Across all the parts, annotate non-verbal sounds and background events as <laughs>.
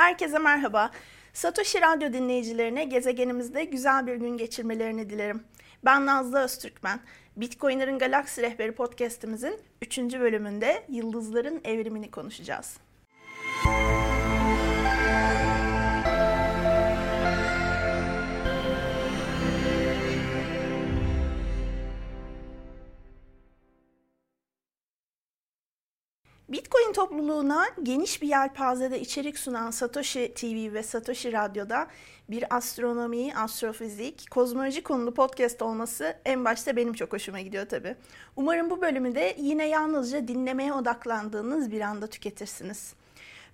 Herkese merhaba. Satoshi Radyo dinleyicilerine gezegenimizde güzel bir gün geçirmelerini dilerim. Ben Nazlı Öztürkmen. Bitcoin'lerin Galaksi Rehberi podcast'imizin 3. bölümünde yıldızların evrimini konuşacağız. Bitcoin topluluğuna geniş bir yelpazede içerik sunan Satoshi TV ve Satoshi Radyo'da bir astronomi, astrofizik, kozmoloji konulu podcast olması en başta benim çok hoşuma gidiyor tabii. Umarım bu bölümü de yine yalnızca dinlemeye odaklandığınız bir anda tüketirsiniz.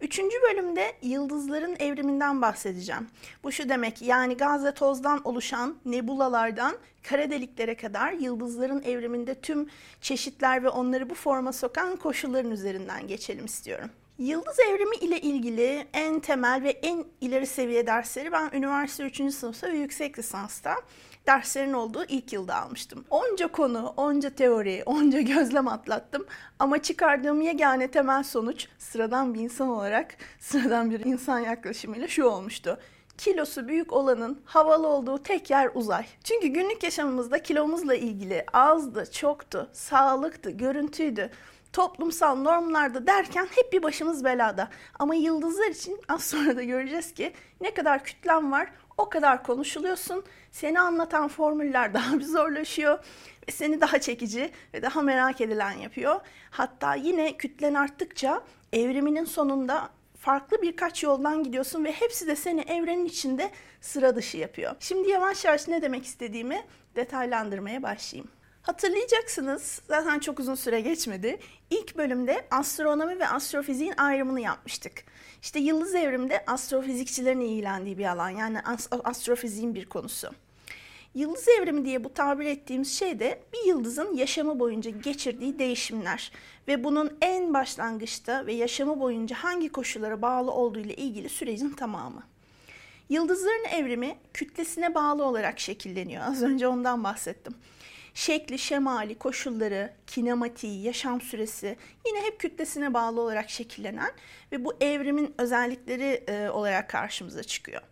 Üçüncü bölümde yıldızların evriminden bahsedeceğim. Bu şu demek yani gaz ve tozdan oluşan nebulalardan kara deliklere kadar yıldızların evriminde tüm çeşitler ve onları bu forma sokan koşulların üzerinden geçelim istiyorum. Yıldız evrimi ile ilgili en temel ve en ileri seviye dersleri ben üniversite 3. sınıfta ve yüksek lisansta derslerin olduğu ilk yılda almıştım. Onca konu, onca teori, <laughs> onca gözlem atlattım ama çıkardığım yegane temel sonuç sıradan bir insan olarak sıradan bir insan yaklaşımıyla şu olmuştu kilosu büyük olanın havalı olduğu tek yer uzay. Çünkü günlük yaşamımızda kilomuzla ilgili azdı, çoktu, sağlıktı, görüntüydü toplumsal normlarda derken hep bir başımız belada. Ama yıldızlar için az sonra da göreceğiz ki ne kadar kütlen var o kadar konuşuluyorsun. Seni anlatan formüller daha bir zorlaşıyor ve seni daha çekici ve daha merak edilen yapıyor. Hatta yine kütlen arttıkça evriminin sonunda farklı birkaç yoldan gidiyorsun ve hepsi de seni evrenin içinde sıra dışı yapıyor. Şimdi yavaş yavaş ne demek istediğimi detaylandırmaya başlayayım. Hatırlayacaksınız zaten çok uzun süre geçmedi. İlk bölümde astronomi ve astrofiziğin ayrımını yapmıştık. İşte yıldız evrimde astrofizikçilerin ilgilendiği bir alan yani astrofiziğin bir konusu. Yıldız evrimi diye bu tabir ettiğimiz şey de bir yıldızın yaşamı boyunca geçirdiği değişimler ve bunun en başlangıçta ve yaşamı boyunca hangi koşullara bağlı olduğu ile ilgili sürecin tamamı. Yıldızların evrimi kütlesine bağlı olarak şekilleniyor. Az önce ondan bahsettim şekli, şemali, koşulları, kinematiği, yaşam süresi yine hep kütlesine bağlı olarak şekillenen ve bu evrimin özellikleri e, olarak karşımıza çıkıyor.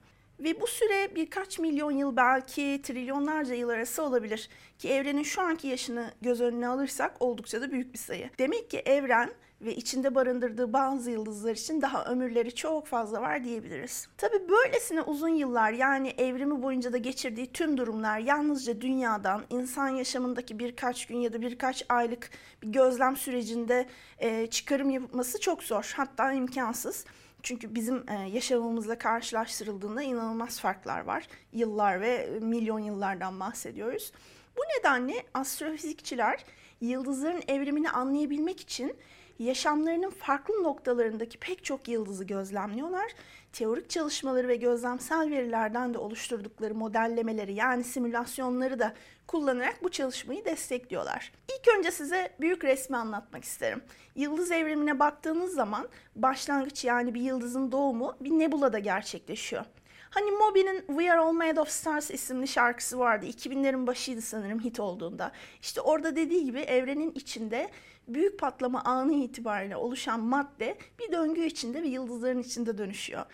Ve bu süre birkaç milyon yıl belki trilyonlarca yıl arası olabilir. Ki evrenin şu anki yaşını göz önüne alırsak oldukça da büyük bir sayı. Demek ki evren ve içinde barındırdığı bazı yıldızlar için daha ömürleri çok fazla var diyebiliriz. Tabi böylesine uzun yıllar yani evrimi boyunca da geçirdiği tüm durumlar yalnızca dünyadan insan yaşamındaki birkaç gün ya da birkaç aylık bir gözlem sürecinde e, çıkarım yapılması çok zor hatta imkansız. Çünkü bizim e, yaşamımızla karşılaştırıldığında inanılmaz farklar var. Yıllar ve milyon yıllardan bahsediyoruz. Bu nedenle astrofizikçiler yıldızların evrimini anlayabilmek için yaşamlarının farklı noktalarındaki pek çok yıldızı gözlemliyorlar. Teorik çalışmaları ve gözlemsel verilerden de oluşturdukları modellemeleri yani simülasyonları da kullanarak bu çalışmayı destekliyorlar. İlk önce size büyük resmi anlatmak isterim. Yıldız evrimine baktığınız zaman başlangıç yani bir yıldızın doğumu bir nebulada gerçekleşiyor. Hani Moby'nin We Are All Made of Stars isimli şarkısı vardı. 2000'lerin başıydı sanırım hit olduğunda. İşte orada dediği gibi evrenin içinde büyük patlama anı itibariyle oluşan madde bir döngü içinde ve yıldızların içinde dönüşüyor.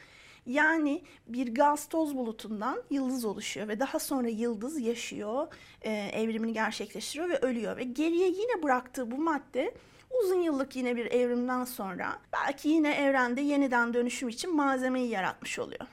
Yani bir gaz toz bulutundan yıldız oluşuyor ve daha sonra yıldız yaşıyor, e, evrimini gerçekleştiriyor ve ölüyor. Ve geriye yine bıraktığı bu madde uzun yıllık yine bir evrimden sonra belki yine evrende yeniden dönüşüm için malzemeyi yaratmış oluyor.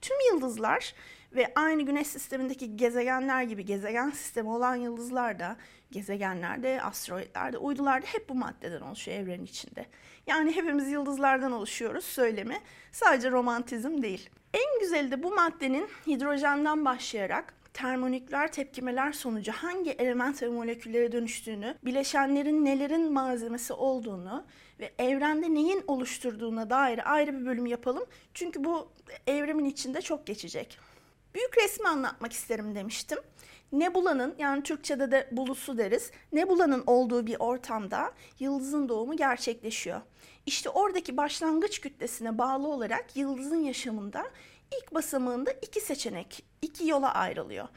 Tüm yıldızlar ve aynı güneş sistemindeki gezegenler gibi gezegen sistemi olan yıldızlar da gezegenlerde, asteroidlerde, uydularda hep bu maddeden oluşuyor evrenin içinde. Yani hepimiz yıldızlardan oluşuyoruz söylemi sadece romantizm değil. En güzeli de bu maddenin hidrojenden başlayarak termonükleer tepkimeler sonucu hangi element ve moleküllere dönüştüğünü, bileşenlerin nelerin malzemesi olduğunu ve evrende neyin oluşturduğuna dair ayrı bir bölüm yapalım. Çünkü bu evrimin içinde çok geçecek. Büyük resmi anlatmak isterim demiştim. Nebulanın yani Türkçe'de de bulusu deriz. Nebulanın olduğu bir ortamda yıldızın doğumu gerçekleşiyor. İşte oradaki başlangıç kütlesine bağlı olarak yıldızın yaşamında ilk basamağında iki seçenek, iki yola ayrılıyor.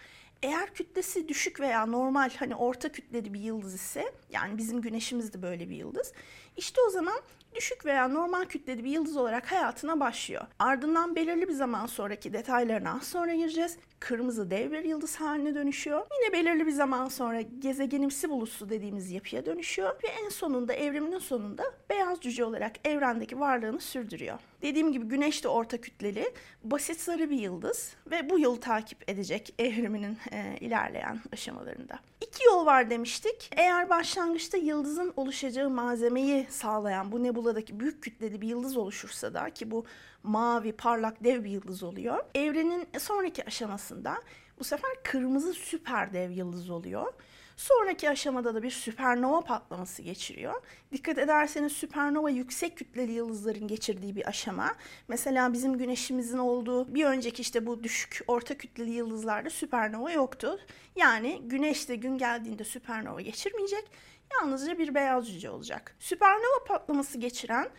Eğer kütlesi düşük veya normal hani orta kütleli bir yıldız ise yani bizim güneşimiz de böyle bir yıldız. İşte o zaman düşük veya normal kütleli bir yıldız olarak hayatına başlıyor. Ardından belirli bir zaman sonraki detaylarına az sonra gireceğiz. Kırmızı dev bir yıldız haline dönüşüyor. Yine belirli bir zaman sonra gezegenimsi bulutsu dediğimiz yapıya dönüşüyor ve en sonunda evriminin sonunda beyaz cüce olarak evrendeki varlığını sürdürüyor. Dediğim gibi Güneş de orta kütleli, basit sarı bir yıldız ve bu yolu takip edecek evriminin e, ilerleyen aşamalarında. İki yol var demiştik. Eğer başlangıçta yıldızın oluşacağı malzemeyi sağlayan bu nebuladaki büyük kütleli bir yıldız oluşursa da ki bu mavi, parlak, dev bir yıldız oluyor. Evrenin sonraki aşamasında bu sefer kırmızı süper dev yıldız oluyor. Sonraki aşamada da bir süpernova patlaması geçiriyor. Dikkat ederseniz süpernova yüksek kütleli yıldızların geçirdiği bir aşama. Mesela bizim güneşimizin olduğu bir önceki işte bu düşük orta kütleli yıldızlarda süpernova yoktu. Yani güneş de gün geldiğinde süpernova geçirmeyecek. Yalnızca bir beyaz cüce olacak. Süpernova patlaması geçiren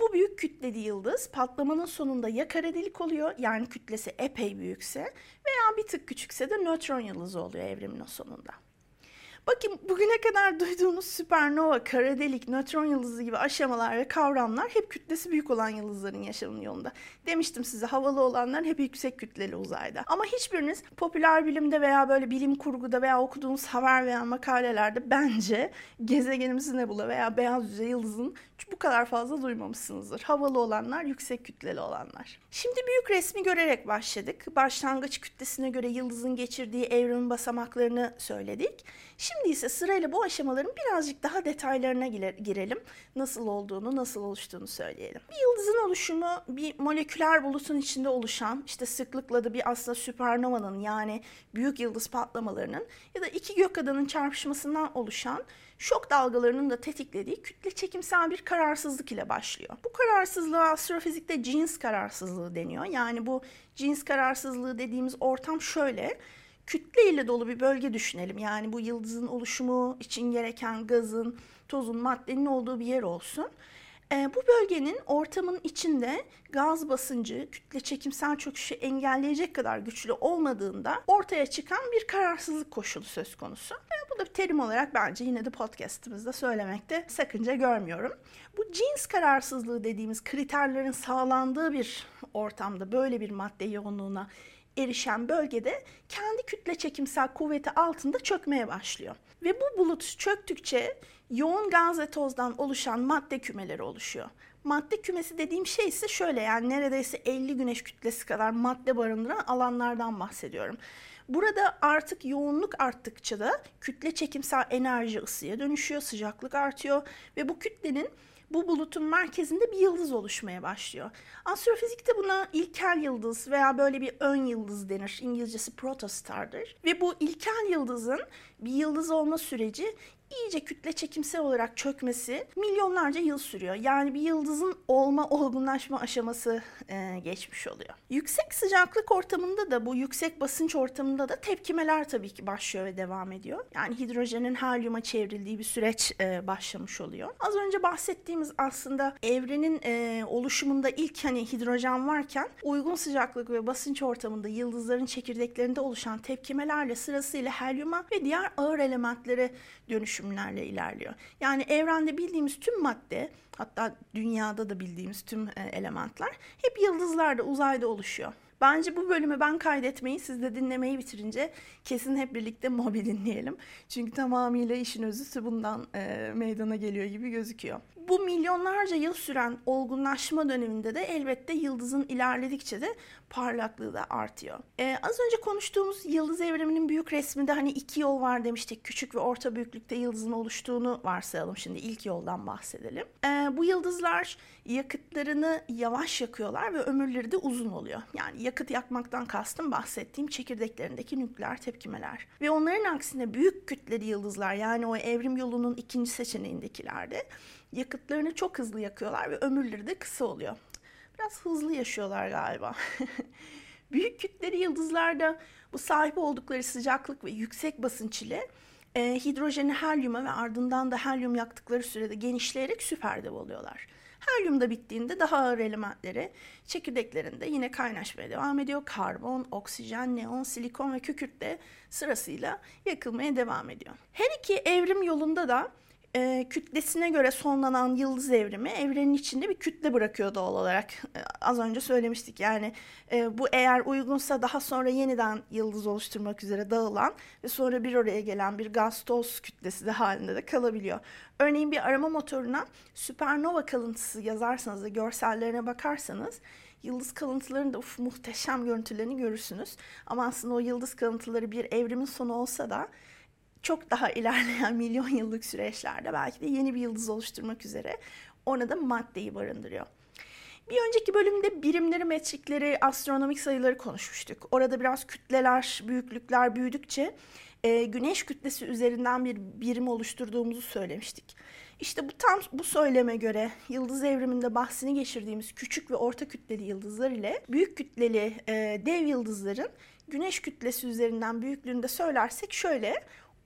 bu büyük kütleli yıldız patlamanın sonunda ya kara delik oluyor yani kütlesi epey büyükse veya bir tık küçükse de nötron yıldızı oluyor evrimin sonunda. Bakın bugüne kadar duyduğunuz süpernova, kara delik, nötron yıldızı gibi aşamalar ve kavramlar hep kütlesi büyük olan yıldızların yaşamının yolunda. Demiştim size havalı olanlar hep yüksek kütleli uzayda. Ama hiçbiriniz popüler bilimde veya böyle bilim kurguda veya okuduğunuz haber veya makalelerde bence gezegenimizin nebula veya beyaz düzey yıldızın bu kadar fazla duymamışsınızdır. Havalı olanlar, yüksek kütleli olanlar. Şimdi büyük resmi görerek başladık. Başlangıç kütlesine göre yıldızın geçirdiği evrim basamaklarını söyledik. Şimdi ise sırayla bu aşamaların birazcık daha detaylarına girelim. Nasıl olduğunu, nasıl oluştuğunu söyleyelim. Bir yıldızın oluşumu bir moleküler bulutun içinde oluşan, işte sıklıkla da bir aslında süpernovanın yani büyük yıldız patlamalarının ya da iki gök adanın çarpışmasından oluşan şok dalgalarının da tetiklediği kütle çekimsel bir kararsızlık ile başlıyor. Bu kararsızlığa astrofizikte cins kararsızlığı deniyor. Yani bu cins kararsızlığı dediğimiz ortam şöyle kütle ile dolu bir bölge düşünelim. Yani bu yıldızın oluşumu için gereken gazın, tozun, maddenin olduğu bir yer olsun. E, bu bölgenin ortamın içinde gaz basıncı, kütle çekimsel çöküşü engelleyecek kadar güçlü olmadığında ortaya çıkan bir kararsızlık koşulu söz konusu. E, bu da terim olarak bence yine de podcastımızda söylemekte sakınca görmüyorum. Bu cins kararsızlığı dediğimiz kriterlerin sağlandığı bir ortamda böyle bir madde yoğunluğuna erişen bölgede kendi kütle çekimsel kuvveti altında çökmeye başlıyor. Ve bu bulut çöktükçe yoğun gaz ve tozdan oluşan madde kümeleri oluşuyor. Madde kümesi dediğim şey ise şöyle yani neredeyse 50 güneş kütlesi kadar madde barındıran alanlardan bahsediyorum. Burada artık yoğunluk arttıkça da kütle çekimsel enerji ısıya dönüşüyor, sıcaklık artıyor ve bu kütlenin bu bulutun merkezinde bir yıldız oluşmaya başlıyor. Astrofizikte buna ilkel yıldız veya böyle bir ön yıldız denir. İngilizcesi protostardır. Ve bu ilkel yıldızın bir yıldız olma süreci iyice kütle çekimsel olarak çökmesi milyonlarca yıl sürüyor. Yani bir yıldızın olma olgunlaşma aşaması e, geçmiş oluyor. Yüksek sıcaklık ortamında da bu yüksek basınç ortamında da tepkimeler tabii ki başlıyor ve devam ediyor. Yani hidrojenin helyuma çevrildiği bir süreç e, başlamış oluyor. Az önce bahsettiğimiz aslında evrenin e, oluşumunda ilk hani hidrojen varken uygun sıcaklık ve basınç ortamında yıldızların çekirdeklerinde oluşan tepkimelerle sırasıyla helyuma ve diğer ağır elementlere dönüş dönüşümlerle ilerliyor. Yani evrende bildiğimiz tüm madde hatta dünyada da bildiğimiz tüm e, elementler hep yıldızlarda uzayda oluşuyor. Bence bu bölümü ben kaydetmeyi, siz de dinlemeyi bitirince kesin hep birlikte <laughs> Mobi dinleyelim. Çünkü tamamıyla işin özü bundan e, meydana geliyor gibi gözüküyor. Bu milyonlarca yıl süren olgunlaşma döneminde de elbette yıldızın ilerledikçe de parlaklığı da artıyor. Ee, az önce konuştuğumuz yıldız evriminin büyük resminde hani iki yol var demiştik. Küçük ve orta büyüklükte yıldızın oluştuğunu varsayalım. Şimdi ilk yoldan bahsedelim. Ee, bu yıldızlar yakıtlarını yavaş yakıyorlar ve ömürleri de uzun oluyor. Yani yakıt yakmaktan kastım bahsettiğim çekirdeklerindeki nükleer tepkimeler. Ve onların aksine büyük kütleli yıldızlar yani o evrim yolunun ikinci seçeneğindekilerde yakıtlarını çok hızlı yakıyorlar ve ömürleri de kısa oluyor. Biraz hızlı yaşıyorlar galiba. <laughs> Büyük kütleli yıldızlarda bu sahip oldukları sıcaklık ve yüksek basınç ile e, hidrojeni helyuma ve ardından da helyum yaktıkları sürede genişleyerek süperdev oluyorlar. Helyum da bittiğinde daha ağır elementleri çekirdeklerinde yine kaynaşmaya devam ediyor. Karbon, oksijen, neon, silikon ve kükürt de sırasıyla yakılmaya devam ediyor. Her iki evrim yolunda da e, kütlesine göre sonlanan yıldız evrimi evrenin içinde bir kütle bırakıyor doğal olarak. E, az önce söylemiştik yani e, bu eğer uygunsa daha sonra yeniden yıldız oluşturmak üzere dağılan ve sonra bir oraya gelen bir gaz toz kütlesi de halinde de kalabiliyor. Örneğin bir arama motoruna süpernova kalıntısı yazarsanız ve görsellerine bakarsanız yıldız kalıntılarının da uf, muhteşem görüntülerini görürsünüz. Ama aslında o yıldız kalıntıları bir evrimin sonu olsa da çok daha <laughs> ilerleyen milyon yıllık süreçlerde belki de yeni bir yıldız oluşturmak üzere orada maddeyi barındırıyor. Bir önceki bölümde birimleri, metrikleri, astronomik sayıları konuşmuştuk. Orada biraz kütleler, büyüklükler büyüdükçe e, güneş kütlesi üzerinden bir birim oluşturduğumuzu söylemiştik. İşte bu tam bu söyleme göre yıldız evriminde bahsini geçirdiğimiz küçük ve orta kütleli yıldızlar ile büyük kütleli e, dev yıldızların güneş kütlesi üzerinden büyüklüğünü de söylersek şöyle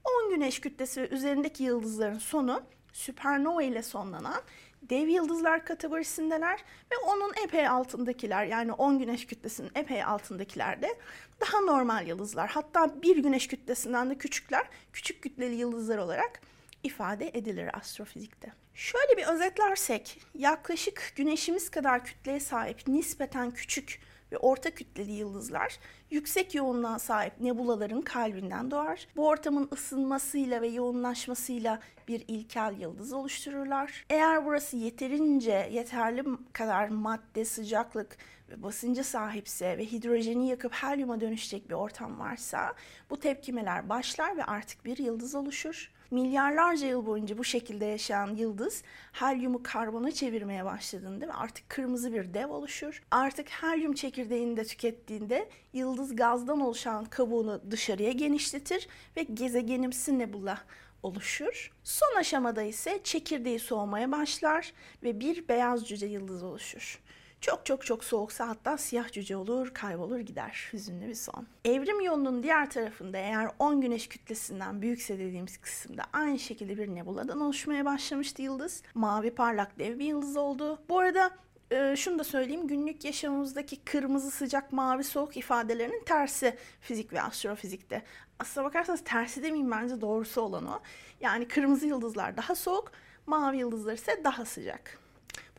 10 güneş kütlesi ve üzerindeki yıldızların sonu süpernova ile sonlanan dev yıldızlar kategorisindeler ve onun epey altındakiler yani 10 güneş kütlesinin epey altındakiler de daha normal yıldızlar. Hatta bir güneş kütlesinden de küçükler küçük kütleli yıldızlar olarak ifade edilir astrofizikte. Şöyle bir özetlersek yaklaşık güneşimiz kadar kütleye sahip nispeten küçük ve orta kütleli yıldızlar yüksek yoğunluğa sahip nebulaların kalbinden doğar. Bu ortamın ısınmasıyla ve yoğunlaşmasıyla bir ilkel yıldız oluştururlar. Eğer burası yeterince yeterli kadar madde, sıcaklık ve basınca sahipse ve hidrojeni yakıp helyuma dönüşecek bir ortam varsa bu tepkimeler başlar ve artık bir yıldız oluşur milyarlarca yıl boyunca bu şekilde yaşayan yıldız helyumu karbona çevirmeye başladığında ve artık kırmızı bir dev oluşur. Artık helyum çekirdeğini de tükettiğinde yıldız gazdan oluşan kabuğunu dışarıya genişletir ve gezegenimsi nebula oluşur. Son aşamada ise çekirdeği soğumaya başlar ve bir beyaz cüce yıldız oluşur. Çok çok çok soğuksa hatta siyah cüce olur, kaybolur gider. Hüzünlü bir son. Evrim yolunun diğer tarafında eğer 10 güneş kütlesinden büyükse dediğimiz kısımda aynı şekilde bir nebuladan oluşmaya başlamıştı yıldız. Mavi parlak dev bir yıldız oldu. Bu arada e, şunu da söyleyeyim günlük yaşamımızdaki kırmızı sıcak mavi soğuk ifadelerinin tersi fizik ve astrofizikte. Aslına bakarsanız tersi demeyeyim bence doğrusu olan o. Yani kırmızı yıldızlar daha soğuk, mavi yıldızlar ise daha sıcak.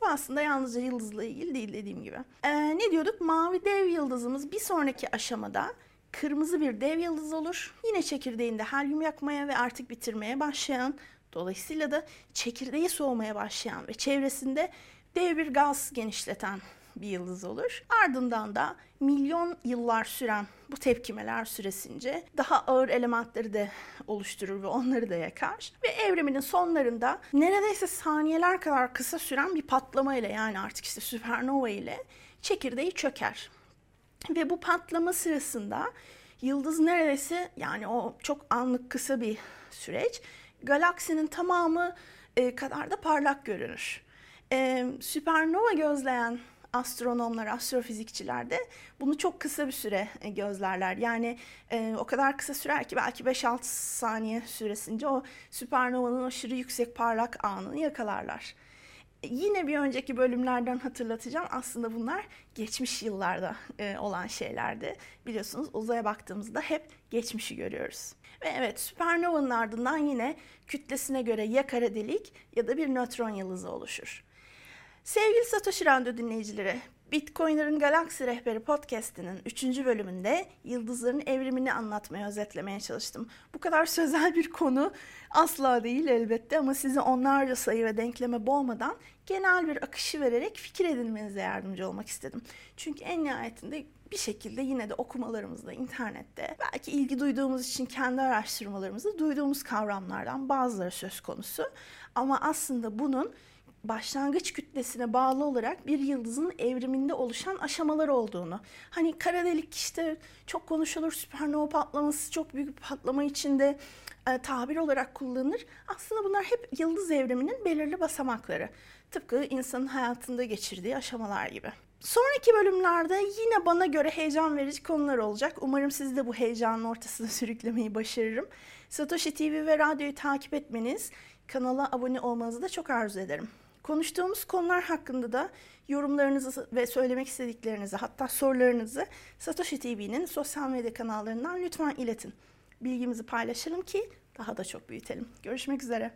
Bu aslında yalnızca yıldızla ilgili değil dediğim gibi. Ee, ne diyorduk? Mavi dev yıldızımız bir sonraki aşamada kırmızı bir dev yıldız olur. Yine çekirdeğinde helyum yakmaya ve artık bitirmeye başlayan, dolayısıyla da çekirdeği soğumaya başlayan ve çevresinde dev bir gaz genişleten bir yıldız olur. Ardından da milyon yıllar süren bu tepkimeler süresince daha ağır elementleri de oluşturur ve onları da yakar. Ve evriminin sonlarında neredeyse saniyeler kadar kısa süren bir patlama ile yani artık işte süpernova ile çekirdeği çöker. Ve bu patlama sırasında yıldız neredeyse yani o çok anlık kısa bir süreç galaksinin tamamı e, kadar da parlak görünür. E, süpernova gözleyen astronomlar, astrofizikçiler de bunu çok kısa bir süre e, gözlerler. Yani e, o kadar kısa sürer ki belki 5-6 saniye süresince o süpernovanın aşırı yüksek parlak anını yakalarlar. E, yine bir önceki bölümlerden hatırlatacağım. Aslında bunlar geçmiş yıllarda e, olan şeylerdi. Biliyorsunuz uzaya baktığımızda hep geçmişi görüyoruz. Ve evet süpernovanın ardından yine kütlesine göre ya kara delik ya da bir nötron yıldızı oluşur. Sevgili Satoshi Rando dinleyicileri, Bitcoin'lerin Galaksi Rehberi podcast'inin 3. bölümünde yıldızların evrimini anlatmaya, özetlemeye çalıştım. Bu kadar sözel bir konu asla değil elbette ama size onlarca sayı ve denkleme boğmadan genel bir akışı vererek fikir edinmenize yardımcı olmak istedim. Çünkü en nihayetinde bir şekilde yine de okumalarımızda, internette belki ilgi duyduğumuz için kendi araştırmalarımızda duyduğumuz kavramlardan bazıları söz konusu. Ama aslında bunun başlangıç kütlesine bağlı olarak bir yıldızın evriminde oluşan aşamalar olduğunu. Hani kara delik işte çok konuşulur süpernova patlaması çok büyük bir patlama içinde e, tabir olarak kullanılır. Aslında bunlar hep yıldız evriminin belirli basamakları. Tıpkı insanın hayatında geçirdiği aşamalar gibi. Sonraki bölümlerde yine bana göre heyecan verici konular olacak. Umarım sizi de bu heyecanın ortasına <laughs> sürüklemeyi başarırım. Satoshi TV ve radyoyu takip etmeniz, kanala abone olmanızı da çok arzu ederim. Konuştuğumuz konular hakkında da yorumlarınızı ve söylemek istediklerinizi hatta sorularınızı Satoshi TV'nin sosyal medya kanallarından lütfen iletin. Bilgimizi paylaşalım ki daha da çok büyütelim. Görüşmek üzere.